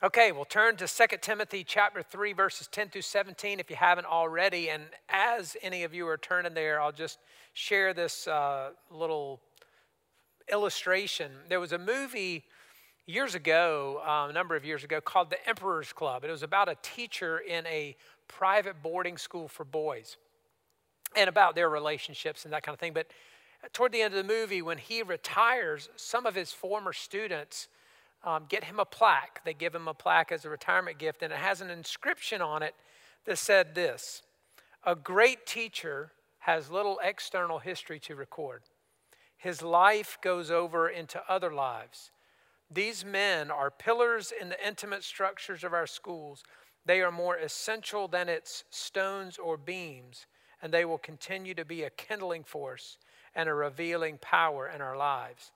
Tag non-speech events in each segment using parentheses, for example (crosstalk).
Okay, we'll turn to 2 Timothy chapter 3 verses 10 through 17 if you haven't already and as any of you are turning there, I'll just share this uh, little illustration. There was a movie years ago, um, a number of years ago, called The Emperor's Club. It was about a teacher in a private boarding school for boys and about their relationships and that kind of thing. But toward the end of the movie, when he retires, some of his former students um, get him a plaque. They give him a plaque as a retirement gift, and it has an inscription on it that said this A great teacher has little external history to record. His life goes over into other lives. These men are pillars in the intimate structures of our schools. They are more essential than its stones or beams, and they will continue to be a kindling force and a revealing power in our lives.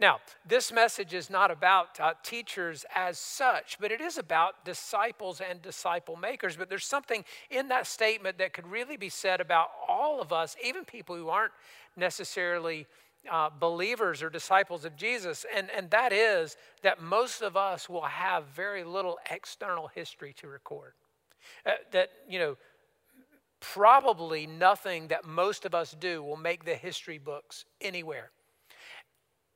Now, this message is not about uh, teachers as such, but it is about disciples and disciple makers. But there's something in that statement that could really be said about all of us, even people who aren't necessarily uh, believers or disciples of Jesus, and, and that is that most of us will have very little external history to record. Uh, that, you know, probably nothing that most of us do will make the history books anywhere.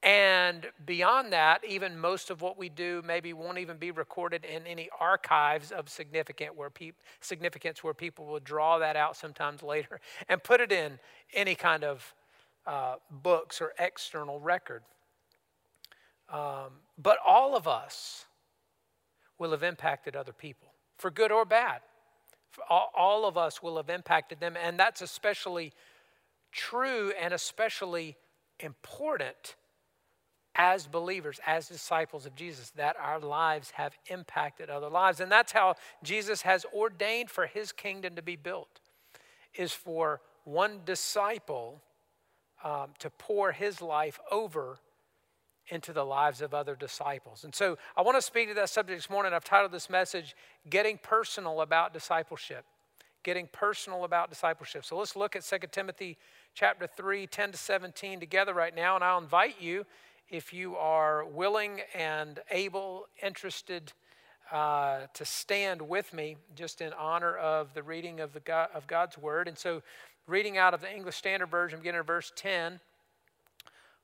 And beyond that, even most of what we do maybe won't even be recorded in any archives of significant where peop- significance where people will draw that out sometimes later (laughs) and put it in any kind of uh, books or external record. Um, but all of us will have impacted other people, for good or bad. All, all of us will have impacted them, and that's especially true and especially important as believers, as disciples of Jesus, that our lives have impacted other lives. And that's how Jesus has ordained for his kingdom to be built, is for one disciple um, to pour his life over into the lives of other disciples. And so I want to speak to that subject this morning. I've titled this message, Getting Personal About Discipleship. Getting personal about discipleship. So let's look at 2 Timothy chapter 3, 10 to 17 together right now. And I'll invite you, if you are willing and able, interested, uh, to stand with me just in honor of the reading of, the God, of God's Word. And so reading out of the English Standard Version, beginning of verse 10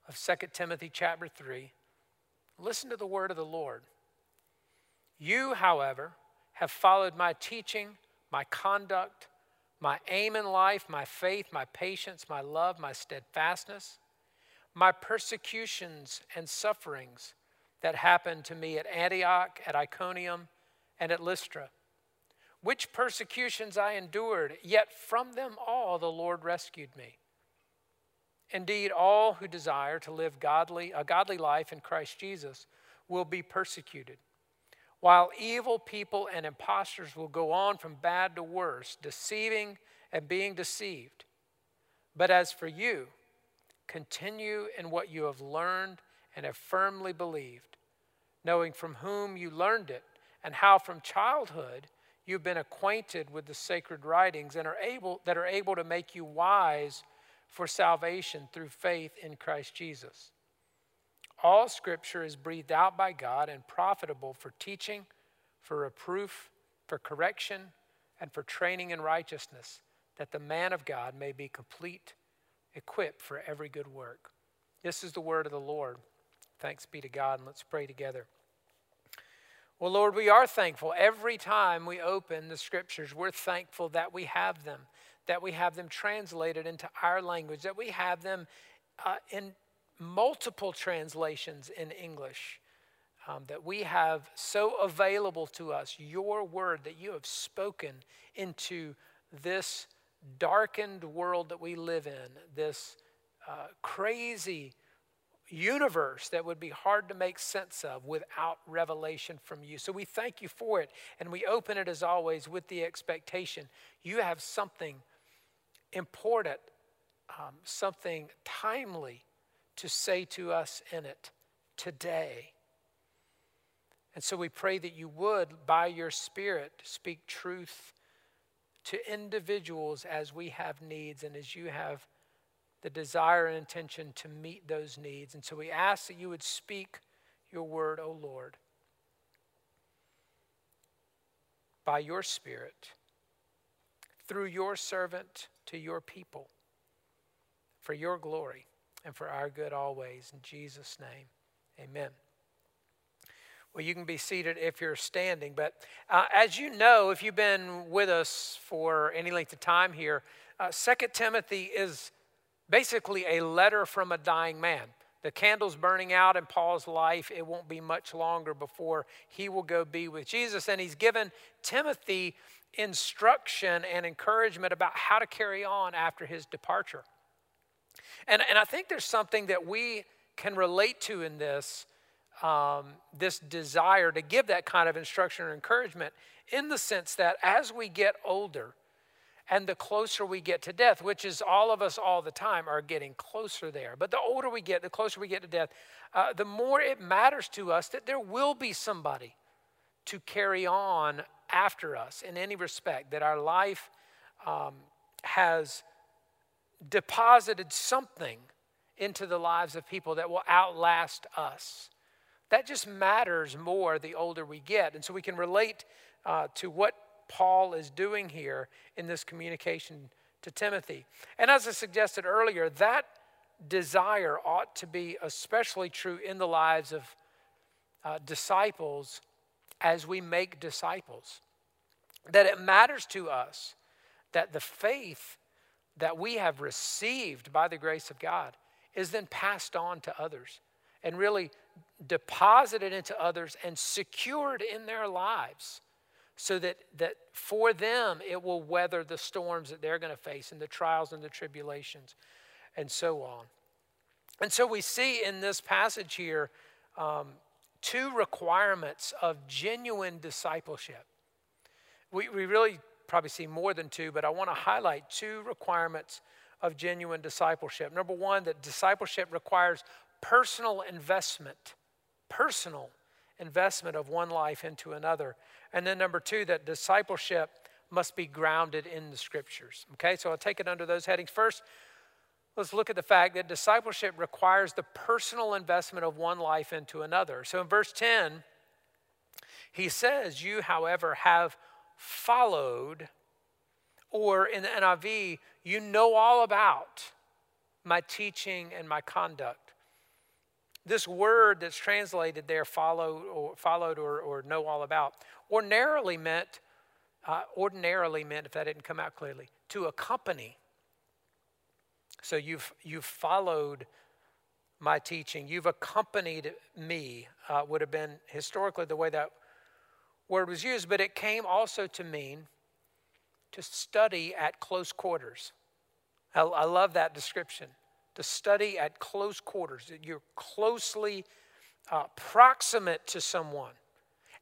of 2 Timothy chapter 3. Listen to the word of the Lord. You, however, have followed my teaching, my conduct, my aim in life, my faith, my patience, my love, my steadfastness, my persecutions and sufferings that happened to me at Antioch, at Iconium, and at Lystra which persecutions I endured, yet from them all the Lord rescued me. Indeed, all who desire to live godly, a godly life in Christ Jesus will be persecuted, while evil people and impostors will go on from bad to worse, deceiving and being deceived. But as for you, continue in what you have learned and have firmly believed, knowing from whom you learned it, and how from childhood you've been acquainted with the sacred writings and are able that are able to make you wise for salvation through faith in Christ Jesus. All scripture is breathed out by God and profitable for teaching, for reproof, for correction, and for training in righteousness, that the man of God may be complete, equipped for every good work. This is the word of the Lord. Thanks be to God, and let's pray together. Well, Lord, we are thankful. Every time we open the scriptures, we're thankful that we have them, that we have them translated into our language, that we have them uh, in multiple translations in English, um, that we have so available to us your word that you have spoken into this darkened world that we live in, this uh, crazy universe that would be hard to make sense of without revelation from you. So we thank you for it. And we open it as always with the expectation you have something important, um, something timely to say to us in it today. And so we pray that you would, by your Spirit, speak truth to individuals as we have needs and as you have the desire and intention to meet those needs. And so we ask that you would speak your word, O Lord. by your Spirit through your servant to your people for your glory and for our good always. In Jesus' name, amen. Well, you can be seated if you're standing. But uh, as you know, if you've been with us for any length of time here, uh, 2 Timothy is basically a letter from a dying man. The candle's burning out in Paul's life. It won't be much longer before he will go be with Jesus. And he's given Timothy instruction and encouragement about how to carry on after his departure. And, and I think there's something that we can relate to in this, um, this desire to give that kind of instruction or encouragement, in the sense that as we get older and the closer we get to death, which is all of us all the time are getting closer there. But the older we get, the closer we get to death, uh, the more it matters to us that there will be somebody to carry on after us in any respect, that our life um, has deposited something into the lives of people that will outlast us. That just matters more the older we get. And so we can relate uh, to what Paul is doing here in this communication to Timothy. And as I suggested earlier, that desire ought to be especially true in the lives of uh, disciples as we make disciples. That it matters to us that the faith that we have received by the grace of God is then passed on to others and really deposited into others and secured in their lives so that, that for them it will weather the storms that they're going to face and the trials and the tribulations and so on. And so we see in this passage here um, two requirements of genuine discipleship. We, we really probably see more than two, but I want to highlight two requirements of genuine discipleship. Number one, that discipleship requires personal investment, personal investment of one life into another. And then number two, that discipleship must be grounded in the scriptures. Okay, so I'll take it under those headings. First, let's look at the fact that discipleship requires the personal investment of one life into another. So in verse 10, he says, You, however, have followed, or in the NIV, you know all about my teaching and my conduct. This word that's translated there, followed or followed or, or know all about, ordinarily meant, uh, ordinarily meant, if that didn't come out clearly, to accompany. So you've you've followed my teaching. You've accompanied me. Uh, would have been historically the way that word was used, but it came also to mean to study at close quarters. I, I love that description. To study at close quarters, that you're closely uh, proximate to someone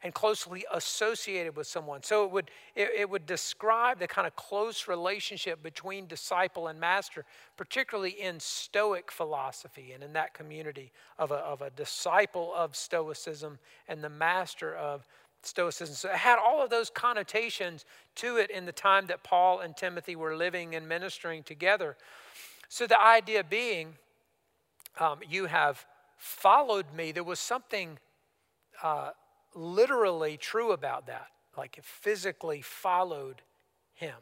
and closely associated with someone. So it would, it, it, would describe the kind of close relationship between disciple and master, particularly in Stoic philosophy and in that community of a, of a disciple of Stoicism and the master of Stoicism. So it had all of those connotations to it in the time that Paul and Timothy were living and ministering together. So the idea being, um, you have followed me. There was something uh, literally true about that, like it physically followed him,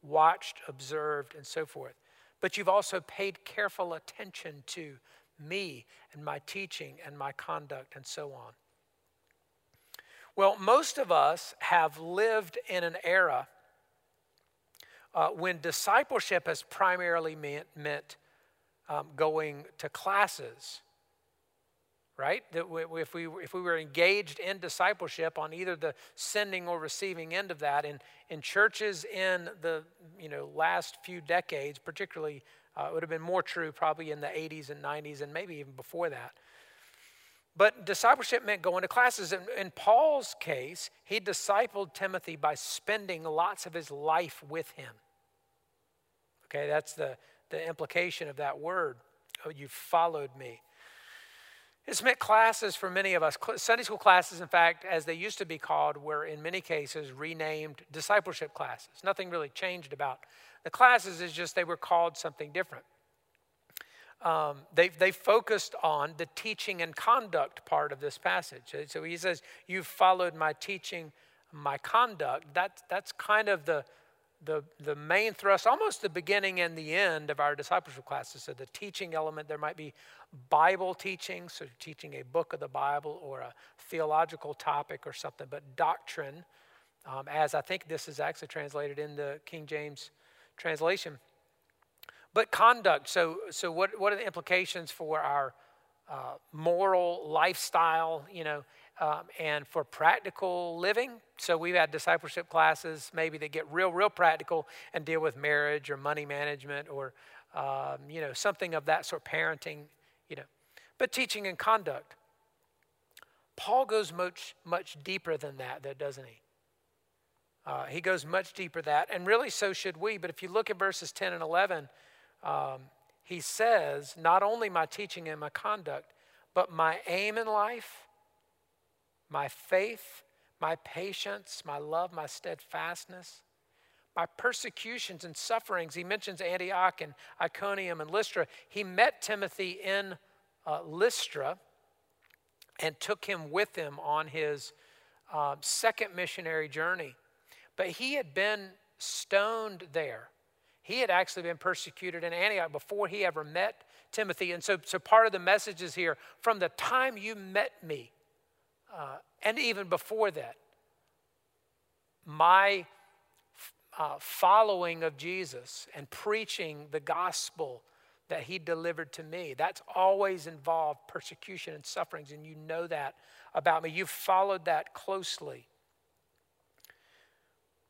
watched, observed, and so forth. But you've also paid careful attention to me and my teaching and my conduct and so on. Well, most of us have lived in an era uh, when discipleship has primarily meant, meant um, going to classes, right? If we, if we were engaged in discipleship on either the sending or receiving end of that, in, in churches in the you know, last few decades, particularly, uh, it would have been more true probably in the 80s and 90s and maybe even before that but discipleship meant going to classes. In, in Paul's case, he discipled Timothy by spending lots of his life with him. Okay, that's the, the implication of that word. Oh, you followed me. It's meant classes for many of us. Sunday school classes, in fact, as they used to be called, were in many cases renamed discipleship classes. Nothing really changed about the classes, is just they were called something different um, they, they focused on the teaching and conduct part of this passage. So he says, You've followed my teaching my conduct. That, that's kind of the, the, the main thrust, almost the beginning and the end of our discipleship classes. So, the teaching element, there might be Bible teaching, so teaching a book of the Bible or a theological topic or something, but doctrine, um, as I think this is actually translated in the King James translation. But conduct, so, so what, what are the implications for our uh, moral lifestyle, you know, um, and for practical living. So we've had discipleship classes maybe that get real, real practical and deal with marriage or money management or, um, you know, something of that sort, parenting, you know. But teaching and conduct. Paul goes much, much deeper than that, though, doesn't he? Uh, he goes much deeper than that, and really so should we. But if you look at verses 10 and 11, um, he says, Not only my teaching and my conduct, but my aim in life, my faith, my patience, my love, my steadfastness, my persecutions and sufferings. He mentions Antioch and Iconium and Lystra. He met Timothy in uh, Lystra and took him with him on his uh, second missionary journey. But he had been stoned there. He had actually been persecuted in Antioch before he ever met Timothy. And so, so part of the message is here from the time you met me, uh, and even before that, my uh, following of Jesus and preaching the gospel that he delivered to me, that's always involved persecution and sufferings, and you know that about me. You've followed that closely.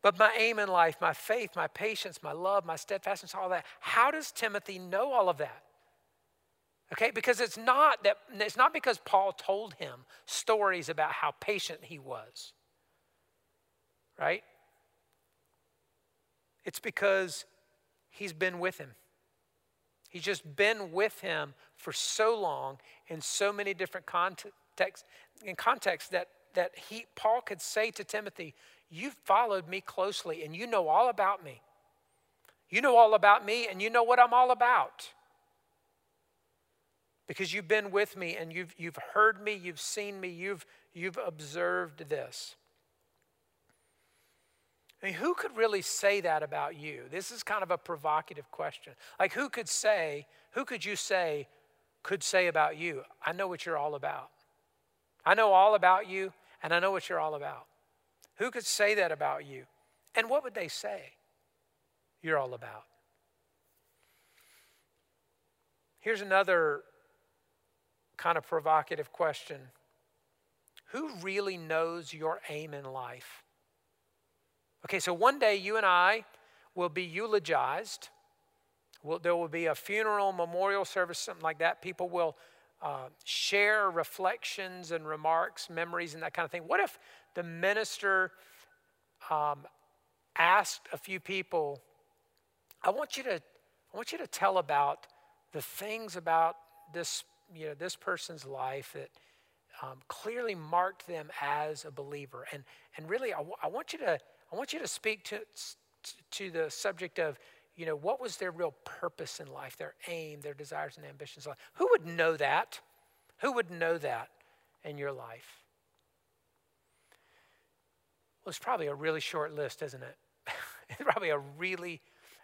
But my aim in life, my faith, my patience, my love, my steadfastness, all that. How does Timothy know all of that? Okay, because it's not that it's not because Paul told him stories about how patient he was. Right? It's because he's been with him. He's just been with him for so long in so many different contexts in contexts that that he Paul could say to Timothy, You've followed me closely and you know all about me. You know all about me and you know what I'm all about. Because you've been with me and you've, you've heard me, you've seen me, you've, you've observed this. I mean, who could really say that about you? This is kind of a provocative question. Like, who could say, who could you say, could say about you, I know what you're all about? I know all about you, and I know what you're all about. Who could say that about you? And what would they say you're all about? Here's another kind of provocative question Who really knows your aim in life? Okay, so one day you and I will be eulogized. Will, there will be a funeral, memorial service, something like that. People will uh, share reflections and remarks, memories, and that kind of thing. What if the minister um, asked a few people, I want you to, I want you to tell about the things about this, you know, this person's life that um, clearly marked them as a believer. And, and really, I, w- I want you to, I want you to speak to, to the subject of, you know, what was their real purpose in life, their aim, their desires and ambitions. Who would know that? Who would know that in your life? Well, it's probably a really short list, isn't it? (laughs) it's probably a really,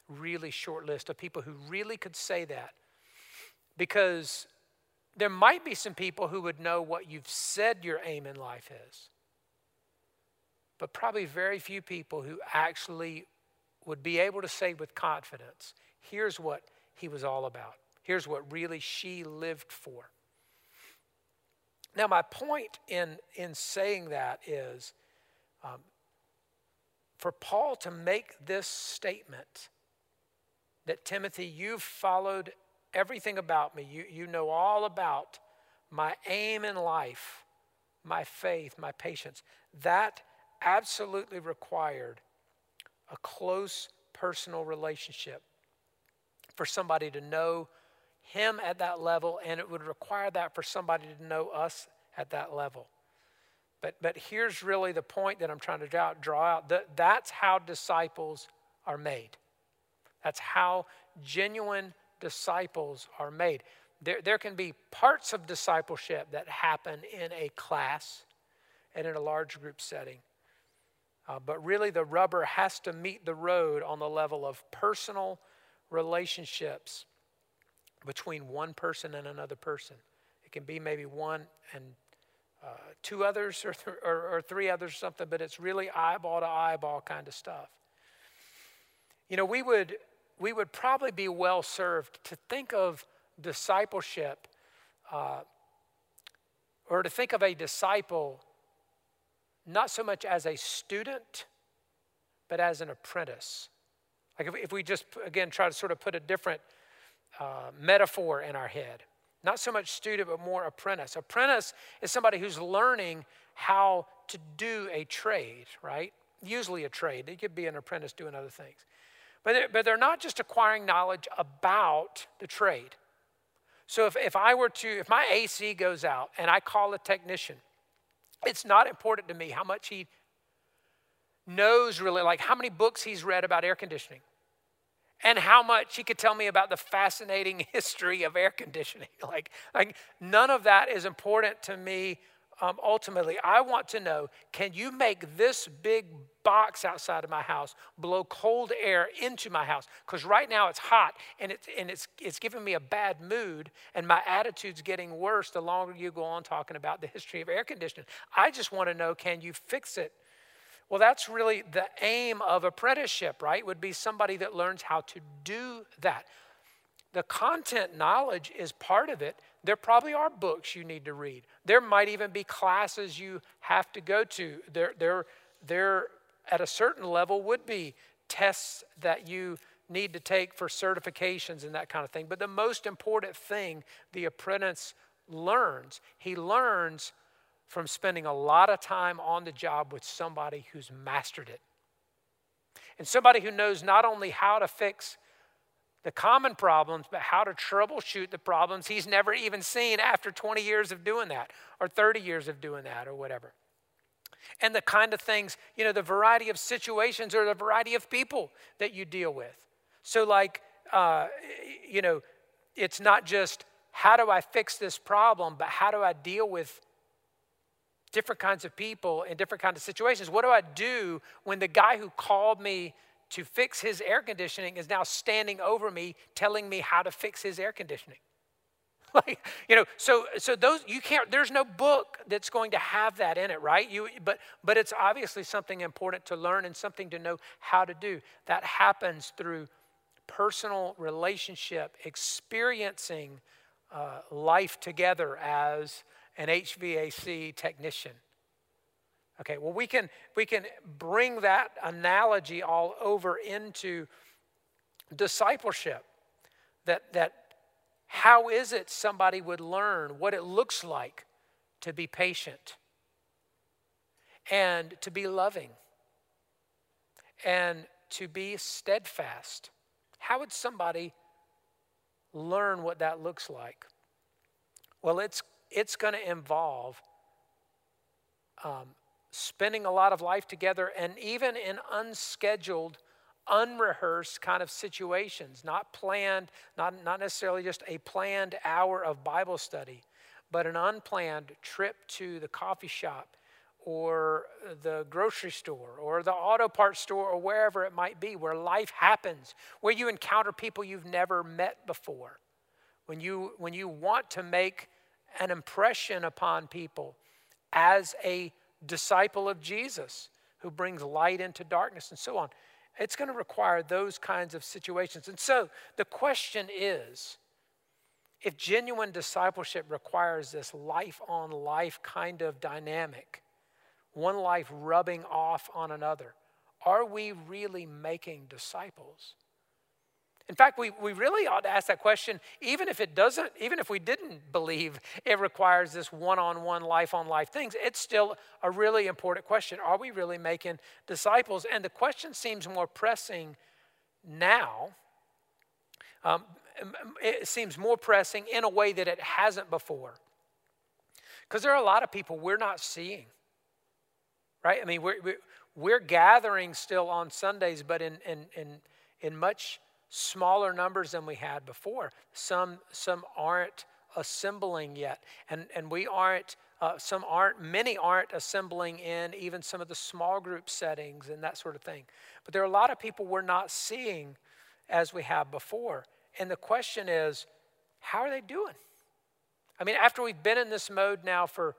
really short list of people who really could say that. Because there might be some people who would know what you've said your aim in life is, but probably very few people who actually would be able to say with confidence here's what he was all about. Here's what really she lived for. Now, my point in, in saying that is um, for Paul to make this statement that Timothy, you've followed everything about me, you, you know all about my aim in life, my faith, my patience, that absolutely required a close personal relationship for somebody to know him at that level, and it would require that for somebody to know us at that level. But, but here's really the point that I'm trying to draw, draw out. That, that's how disciples are made. That's how genuine disciples are made. There, there can be parts of discipleship that happen in a class and in a large group setting. Uh, but really, the rubber has to meet the road on the level of personal relationships between one person and another person. It can be maybe one and uh, two others or, th- or, or three others or something, but it's really eyeball to eyeball kind of stuff. You know, we would, we would probably be well served to think of discipleship uh, or to think of a disciple not so much as a student, but as an apprentice. Like if, if we just, again, try to sort of put a different uh, metaphor in our head. Not so much student, but more apprentice. Apprentice is somebody who's learning how to do a trade, right? Usually a trade. They could be an apprentice doing other things. But they're, but they're not just acquiring knowledge about the trade. So if, if I were to, if my AC goes out and I call a technician, it's not important to me how much he knows really, like how many books he's read about air conditioning and how much he could tell me about the fascinating (laughs) history of air conditioning. (laughs) Like, like none of that is important to me um, ultimately. I want to know can you make this big box outside of my house blow cold air into my house? Because right now it's hot and, it's, and it's, it's giving me a bad mood and my attitude's getting worse the longer you go on talking about the history of air conditioning. I just want to know can you fix it? Well, that's really the aim of apprenticeship, right? Would be somebody that learns how to do that. The content knowledge is part of it. There probably are books you need to read. There might even be classes you have to go to. There, there, there at a certain level would be tests that you need to take for certifications and that kind of thing. But the most important thing the apprentice learns, he learns from spending a lot of time on the job with somebody who's mastered it. And somebody who knows not only how to fix the common problems, but how to troubleshoot the problems he's never even seen after 20 years of doing that, or 30 years of doing that, or whatever. And the kind of things, you know, the variety of situations or the variety of people that you deal with. So, like, uh, you know, it's not just how do I fix this problem, but how do I deal with different kinds of people in different kinds of situations. What do I do when the guy who called me to fix his air conditioning is now standing over me telling me how to fix his air conditioning? (laughs) like, you know, so so those you can't there's no book that's going to have that in it, right? You but but it's obviously something important to learn and something to know how to do. That happens through personal relationship, experiencing uh, life together as an HVAC technician. Okay, well, we can, we can bring that analogy all over into discipleship. That, that how is it somebody would learn what it looks like to be patient and to be loving and to be steadfast? How would somebody learn what that looks like? Well, it's it's going to involve um, spending a lot of life together and even in unscheduled, unrehearsed kind of situations, not planned, not, not necessarily just a planned hour of Bible study, but an unplanned trip to the coffee shop or the grocery store or the auto parts store or wherever it might be, where life happens, where you encounter people you've never met before. When you, when you want to make an impression upon people as a disciple of Jesus who brings light into darkness and so on. It's going to require those kinds of situations. And so the question is if genuine discipleship requires this life on life kind of dynamic, one life rubbing off on another, are we really making disciples? In fact, we, we really ought to ask that question, even if it doesn't, even if we didn't believe it requires this one on one, life on life things, it's still a really important question. Are we really making disciples? And the question seems more pressing now. Um, it seems more pressing in a way that it hasn't before. Because there are a lot of people we're not seeing, right? I mean, we're, we're gathering still on Sundays, but in, in, in, in much smaller numbers than we had before. Some, some aren't assembling yet, and, and we aren't Uh, some aren't, many aren't assembling in even some of the small group settings and that sort of thing. But there are a lot of people we're not seeing as we have before. And the question is, how are they doing? I mean, after we've been in this mode now for,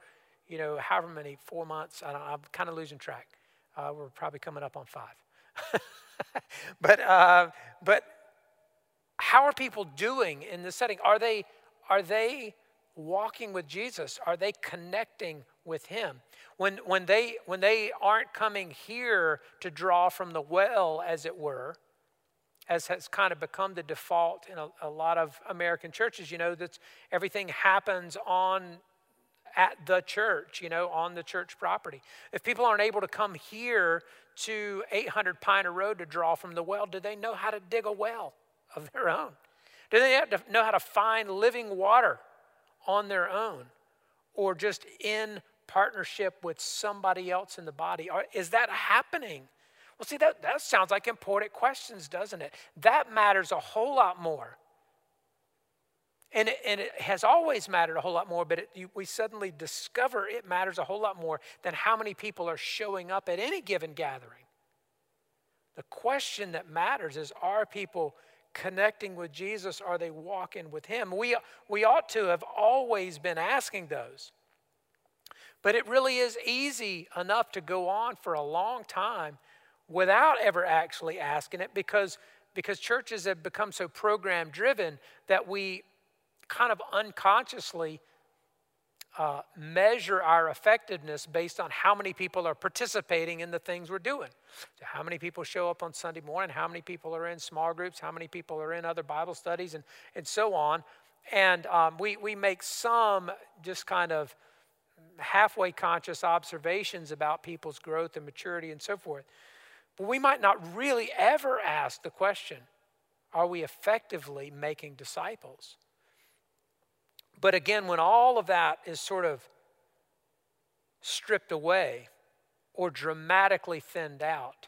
you know, however many, four months, I am kind of losing track. Uh, we're probably coming up on five. (laughs) but, uh, but how are people doing in this setting? Are they, are they walking with Jesus? Are they connecting with Him? When, when, they, when they aren't coming here to draw from the well, as it were, as has kind of become the default in a, a lot of American churches, you know, that everything happens on at the church, you know, on the church property. If people aren't able to come here to 800 Piner Road to draw from the well, do they know how to dig a well of their own? Do they have to know how to find living water on their own or just in partnership with somebody else in the body? Is that happening? Well, see, that, that sounds like important questions, doesn't it? That matters a whole lot more. And it, and it has always mattered a whole lot more, but it, you, we suddenly discover it matters a whole lot more than how many people are showing up at any given gathering. The question that matters is are people connecting with Jesus? Are they walking with Him? We, we ought to have always been asking those. But it really is easy enough to go on for a long time without ever actually asking it because, because churches have become so program driven that we kind of unconsciously uh, measure our effectiveness based on how many people are participating in the things we're doing. So how many people show up on Sunday morning, how many people are in small groups, how many people are in other Bible studies, and, and so on. And um, we, we make some just kind of halfway conscious observations about people's growth and maturity and so forth. But we might not really ever ask the question are we effectively making disciples? But again, when all of that is sort of stripped away or dramatically thinned out,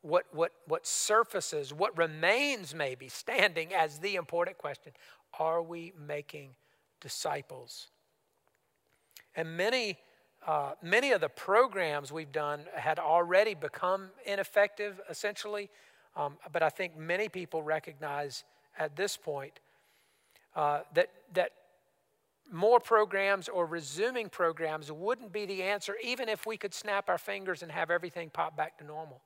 what, what, what surfaces, what remains maybe standing as the important question are we making disciples? And many, uh, many of the programs we've done had already become ineffective, essentially. Um, but I think many people recognize at this point uh, that, that more programs or resuming programs wouldn't be the answer, even if we could snap our fingers and have everything pop back to normal.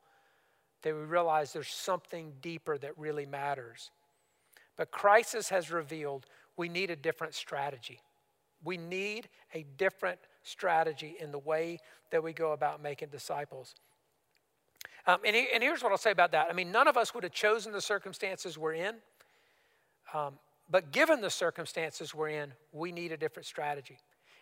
That we realize there's something deeper that really matters. But crisis has revealed we need a different strategy. We need a different strategy in the way that we go about making disciples. Um, and, he, and, here's what I'll say about that. I mean, none of us would have chosen the circumstances we're in. Um, but given the circumstances we're in, we need a different strategy.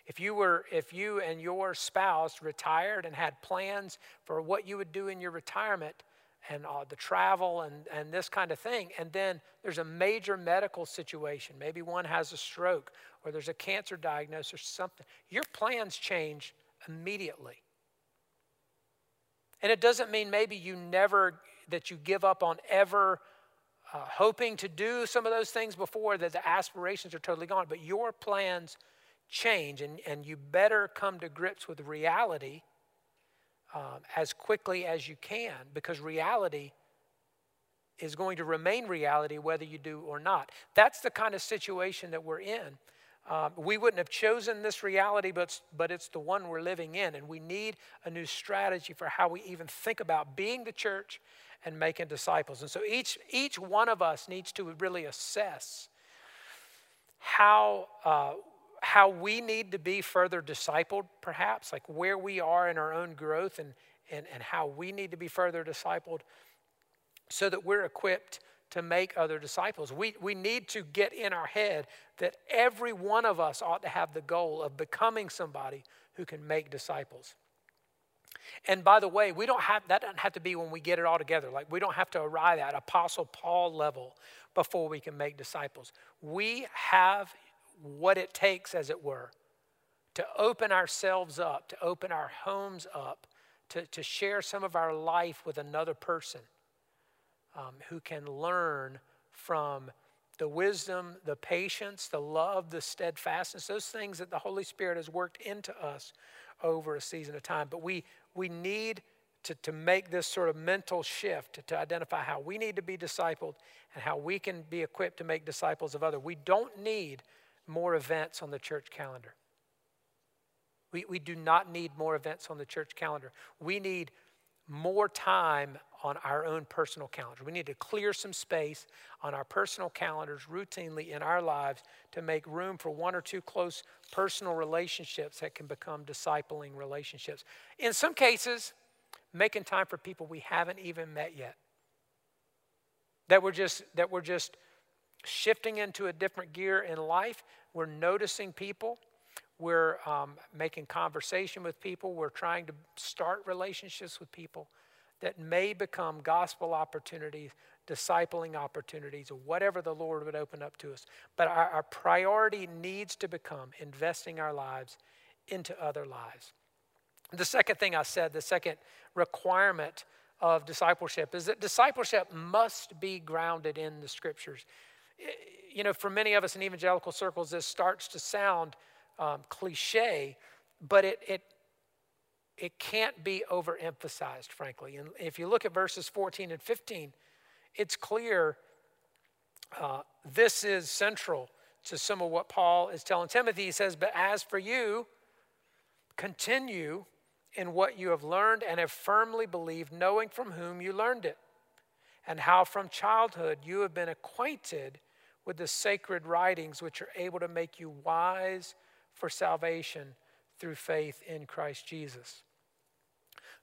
If you were, if you and your spouse retired and had plans for what you would do in your retirement and uh, the travel and, and this kind of thing, and then there's a major medical situation, maybe one has a stroke or there's a cancer diagnosis or something, your plans change immediately. And it doesn't mean maybe you never, that you give up on ever uh, hoping to do some of those things before that the aspirations are totally gone, but your plans change, and, and you better come to grips with reality um, as quickly as you can because reality is going to remain reality whether you do or not. That's the kind of situation that we're in. Um, we wouldn't have chosen this reality, but, but it's the one we're living in. And we need a new strategy for how we even think about being the church and making disciples. And so each, each one of us needs to really assess how, uh, how we need to be further discipled, perhaps, like where we are in our own growth and, and, and how we need to be further discipled so that we're equipped to make other disciples. We, we need to get in our head that every one of us ought to have the goal of becoming somebody who can make disciples. And by the way, we don't have that doesn't have to be when we get it all together. Like we don't have to arrive at Apostle Paul level before we can make disciples. We have what it takes, as it were, to open ourselves up, to open our homes up, to, to share some of our life with another person um, who can learn from the wisdom, the patience, the love, the steadfastness, those things that the Holy Spirit has worked into us over a season of time. But we, we need to, to make this sort of mental shift to identify how we need to be discipled and how we can be equipped to make disciples of others. We don't need more events on the church calendar. We, we do not need more events on the church calendar. We need more time on our own personal calendar. We need to clear some space on our personal calendars routinely in our lives to make room for one or two close personal relationships that can become discipling relationships. In some cases, making time for people we haven't even met yet. That we're just that we're just shifting into a different gear in life. We're noticing people. We're um, making conversation with people. We're trying to start relationships with people that may become gospel opportunities, discipling opportunities, or whatever the Lord would open up to us. But our, our priority needs to become investing our lives into other lives. The second thing I said, the second requirement of discipleship is that discipleship must be grounded in the scriptures. You know, for many of us in evangelical circles, this starts to sound um, cliche, but it, it, it can't be overemphasized, frankly. And if you look at verses 14 and 15, it's clear uh, this is central to some of what Paul is telling Timothy. He says, But as for you, continue in what you have learned and have firmly believed, knowing from whom you learned it, and how from childhood you have been acquainted with the sacred writings which are able to make you wise for salvation through faith in Christ Jesus.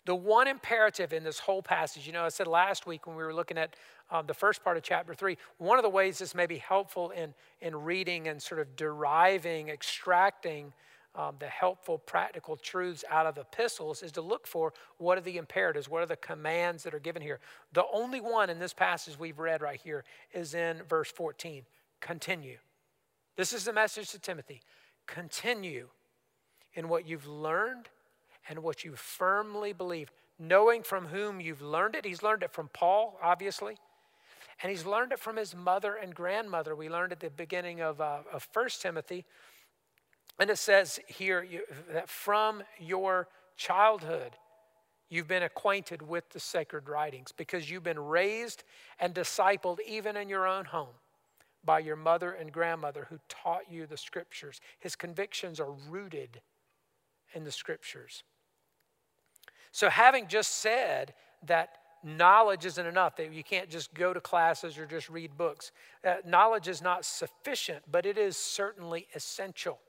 The one imperative in this whole passage, you know, I said last week when we were looking at um, the first part of chapter three, one of the ways this may be helpful in, in reading and sort of deriving, extracting um, the helpful, practical truths out of epistles is to look for what are the imperatives, what are the commands that are given here. The only one in this passage we've read right here is in verse 14 continue. This is the message to Timothy continue in what you've learned and what you firmly believe, knowing from whom you've learned it. He's learned it from Paul, obviously, and he's learned it from his mother and grandmother. We learned at the beginning of, uh, of 1 Timothy. And it says here you, that from your childhood, you've been acquainted with the sacred writings because you've been raised and discipled even in your own home by your mother and grandmother who taught you the scriptures. His convictions are rooted in the scriptures. So, having just said that knowledge isn't enough, that you can't just go to classes or just read books, uh, knowledge is not sufficient, but it is certainly essential.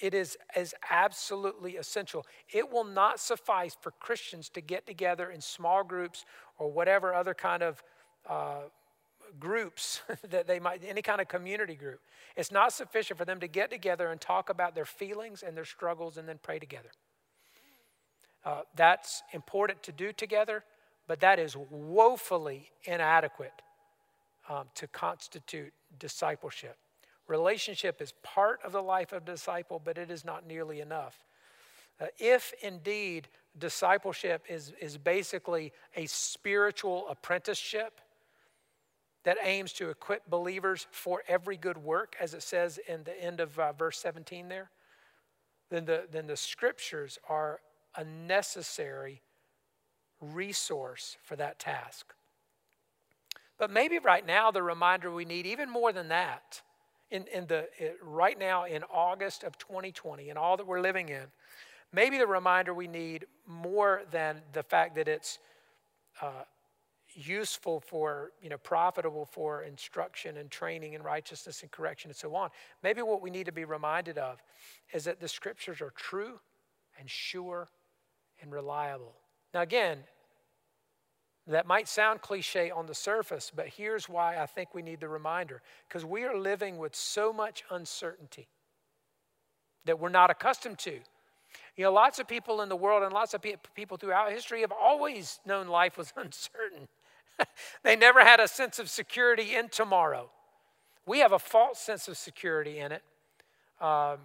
It is, is absolutely essential. It will not suffice for Christians to get together in small groups or whatever other kind of uh, groups (laughs) that they might, any kind of community group. It's not sufficient for them to get together and talk about their feelings and their struggles and then pray together. Uh, that's important to do together, but that is woefully inadequate um, to constitute discipleship. Relationship is part of the life of a disciple, but it is not nearly enough. Uh, if indeed discipleship is, is basically a spiritual apprenticeship, that aims to equip believers for every good work, as it says in the end of uh, verse 17 there, then the, then the scriptures are a necessary resource for that task. But maybe right now, the reminder we need, even more than that, in, in the, right now in August of 2020 and all that we're living in, maybe the reminder we need more than the fact that it's uh, useful for, you know, profitable for instruction and training and righteousness and correction and so on. Maybe what we need to be reminded of is that the scriptures are true and sure and reliable. Now, again, that might sound cliche on the surface, but here's why I think we need the reminder because we are living with so much uncertainty that we're not accustomed to. You know, lots of people in the world and lots of people throughout history have always known life was (laughs) uncertain. (laughs) they never had a sense of security in tomorrow. We have a false sense of security in it. Um,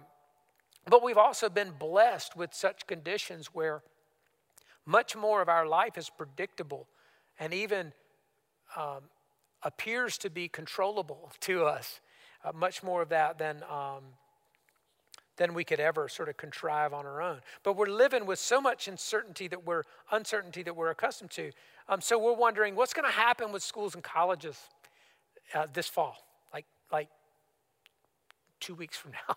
but we've also been blessed with such conditions where much more of our life is predictable and even um, appears to be controllable (laughs) to us. Uh, much more of that than, um, than we could ever sort of contrive on our own. But we're living with so much uncertainty that we're uncertainty that we're accustomed to. Um, so we're wondering what's going to happen with schools and colleges uh, this fall, like like two weeks from (laughs) now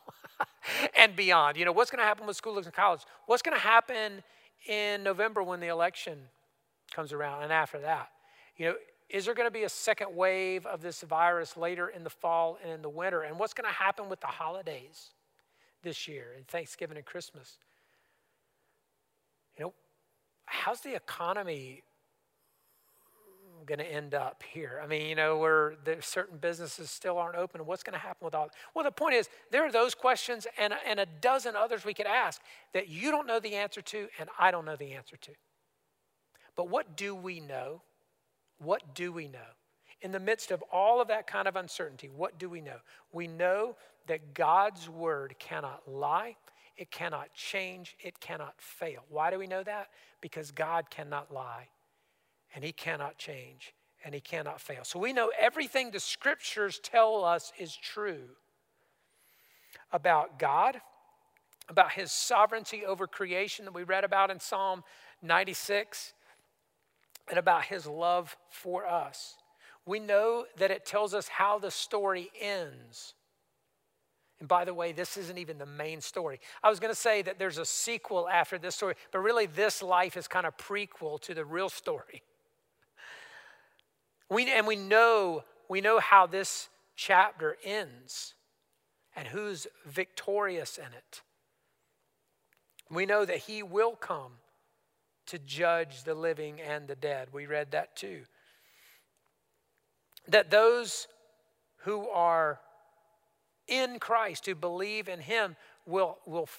and beyond. You know what's going to happen with schools and colleges? What's going to happen in November when the election comes around, and after that? You know, is there going to be a second wave of this virus later in the fall and in the winter? And what's going to happen with the holidays this year and Thanksgiving and Christmas? You know, how's the economy going to end up here? I mean, you know, where there's certain businesses still aren't open. What's going to happen with all? Well, the point is, there are those questions and, and a dozen others we could ask that you don't know the answer to, and I don't know the answer to. But what do we know? What do we know? In the midst of all of that kind of uncertainty, what do we know? We know that God's word cannot lie, it cannot change, it cannot fail. Why do we know that? Because God cannot lie and he cannot change and he cannot fail. So we know everything the scriptures tell us is true about God, about his sovereignty over creation that we read about in Psalm 96, and about his love for us. We know that it tells us how the story ends. And by the way, this isn't even the main story. I was going to say that there's a sequel after this story, but really, this life is kind of prequel to the real story. We, and we know, we know how this chapter ends and who's victorious in it. We know that he will come to judge the living and the dead. We read that too. That those who are in Christ, who believe in him, will, will,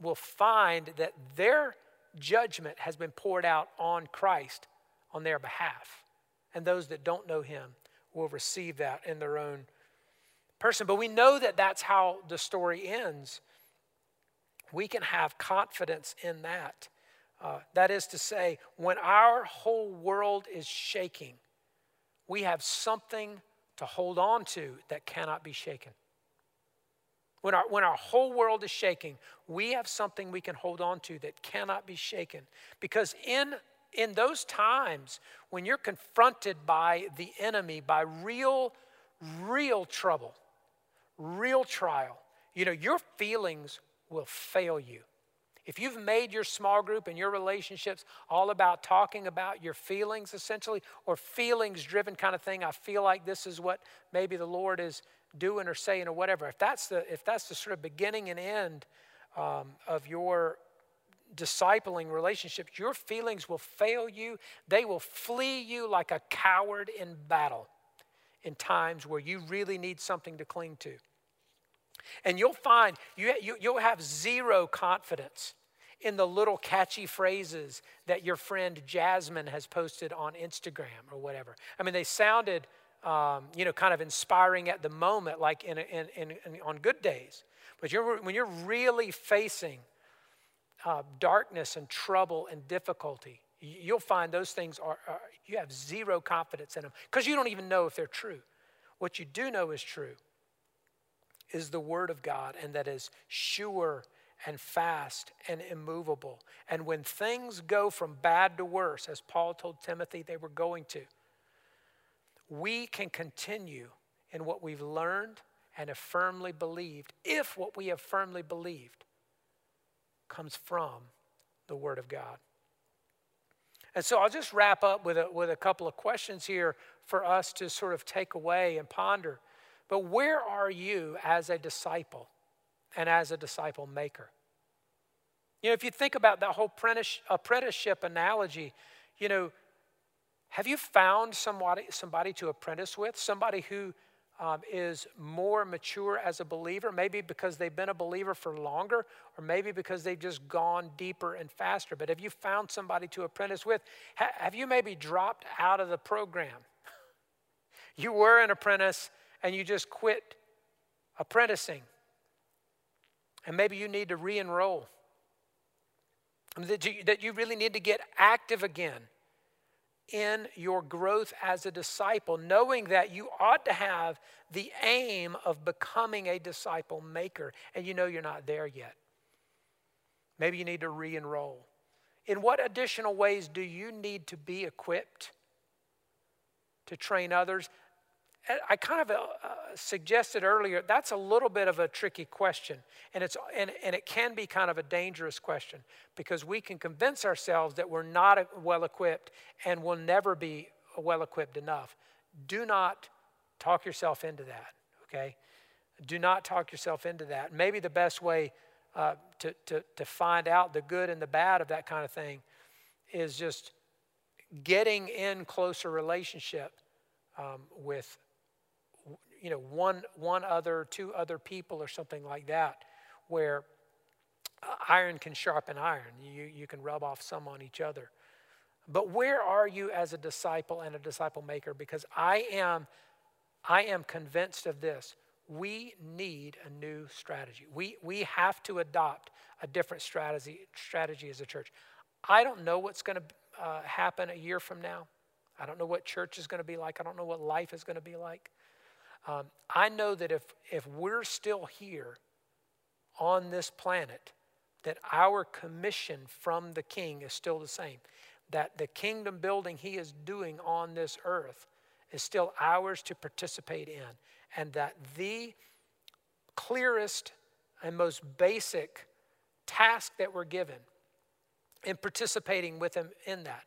will find that their judgment has been poured out on Christ on their behalf and those that don't know him will receive that in their own person. But we know that that's how the story ends. We can have confidence in that. Uh, that is to say, when our whole world is shaking, we have something to hold on to that cannot be shaken. When our, when our whole world is shaking, we have something we can hold on to that cannot be shaken. Because in in those times when you're confronted by the enemy, by real, real trouble, real trial, you know, your feelings will fail you. If you've made your small group and your relationships all about talking about your feelings, essentially, or feelings driven kind of thing, I feel like this is what maybe the Lord is doing or saying or whatever. If that's the, if that's the sort of beginning and end um, of your discipling relationships, your feelings will fail you. They will flee you like a coward in battle in times where you really need something to cling to. And you'll find you, you, you'll have zero confidence in the little catchy phrases that your friend Jasmine has posted on Instagram or whatever. I mean, they sounded, um, you know, kind of inspiring at the moment, like in, in, in, in on good days. But you're, when you're really facing uh, darkness and trouble and difficulty, you'll find those things are, are you have zero confidence in them because you don't even know if they're true. What you do know is true is the Word of God, and that is sure and fast and immovable. And when things go from bad to worse, as Paul told Timothy they were going to, we can continue in what we've learned and have firmly believed, if what we have firmly believed comes from the Word of God. And so I'll just wrap up with a, with a couple of questions here for us to sort of take away and ponder. But where are you as a disciple and as a disciple maker? You know, if you think about that whole apprenticeship analogy, you know, have you found somebody, somebody to apprentice with? Somebody who um, is more mature as a believer, maybe because they've been a believer for longer, or maybe because they've just gone deeper and faster. But have you found somebody to apprentice with? Ha- have you maybe dropped out of the program? (laughs) you were an apprentice and you just quit apprenticing. And maybe you need to re enroll. That you, that you really need to get active again in your growth as a disciple, knowing that you ought to have the aim of becoming a disciple maker, and you know you're not there yet. Maybe you need to re enroll. In what additional ways do you need to be equipped to train others? I kind of uh, suggested earlier that's a little bit of a tricky question, and it's and, and it can be kind of a dangerous question because we can convince ourselves that we're not well equipped and will never be well equipped enough. Do not talk yourself into that. Okay, do not talk yourself into that. Maybe the best way uh, to, to to find out the good and the bad of that kind of thing is just getting in closer relationship um, with you know, one, one other, two other people or something like that, where uh, iron can sharpen iron. You, you can rub off some on each other. But where are you as a disciple and a disciple maker? Because I am, I am convinced of this. We need a new strategy. We, we have to adopt a different strategy, strategy as a church. I don't know what's going to uh, happen a year from now. I don't know what church is going to be like. I don't know what life is going to be like. Um, I know that if, if we're still here on this planet, that our commission from the king is still the same. That the kingdom building he is doing on this earth is still ours to participate in. And that the clearest and most basic task that we're given in participating with him in that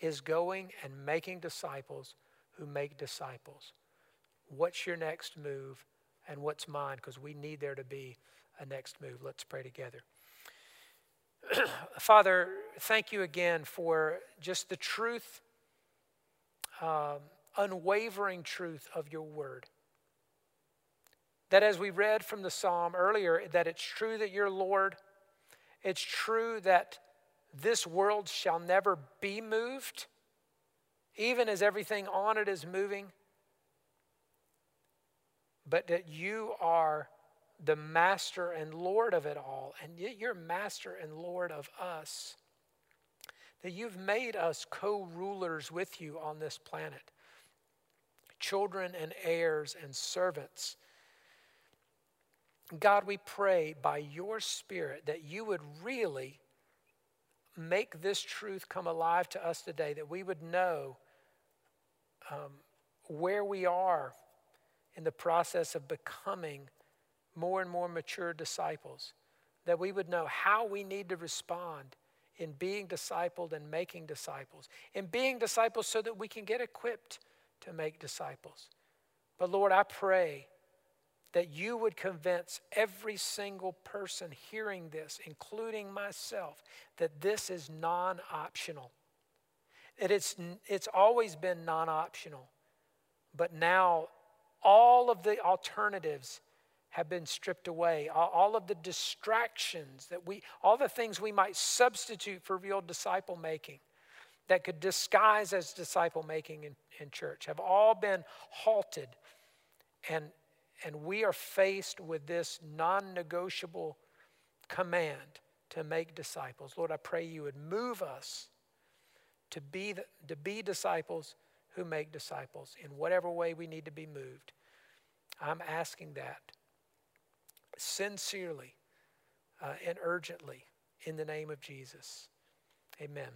is going and making disciples who make disciples what's your next move and what's mine because we need there to be a next move. Let's pray together. (clears throat) Father, thank you again for just the truth, um, unwavering truth of your word. That as we read from the psalm earlier, that it's true that you're Lord, it's true that this world shall never be moved, even as everything on it is moving but that you are the master and Lord of it all, and yet you're master and Lord of us. That you've made us co rulers with you on this planet, children and heirs and servants. God, we pray by your Spirit that you would really make this truth come alive to us today, that we would know um, where we are in the process of becoming more and more mature disciples, that we would know how we need to respond in being discipled and making disciples, in being disciples so that we can get equipped to make disciples. But Lord, I pray that you would convince every single person hearing this, including myself, that this is non optional. That it's, it's always been non optional, but now all of the alternatives have been stripped away. All of the distractions that we, all the things we might substitute for real disciple making that could disguise as disciple making in, in church have all been halted. And, and we are faced with this non negotiable command to make disciples. Lord, I pray you would move us to be, the, to be disciples who make disciples in whatever way we need to be moved. I'm asking that sincerely uh, and urgently in the name of Jesus. Amen.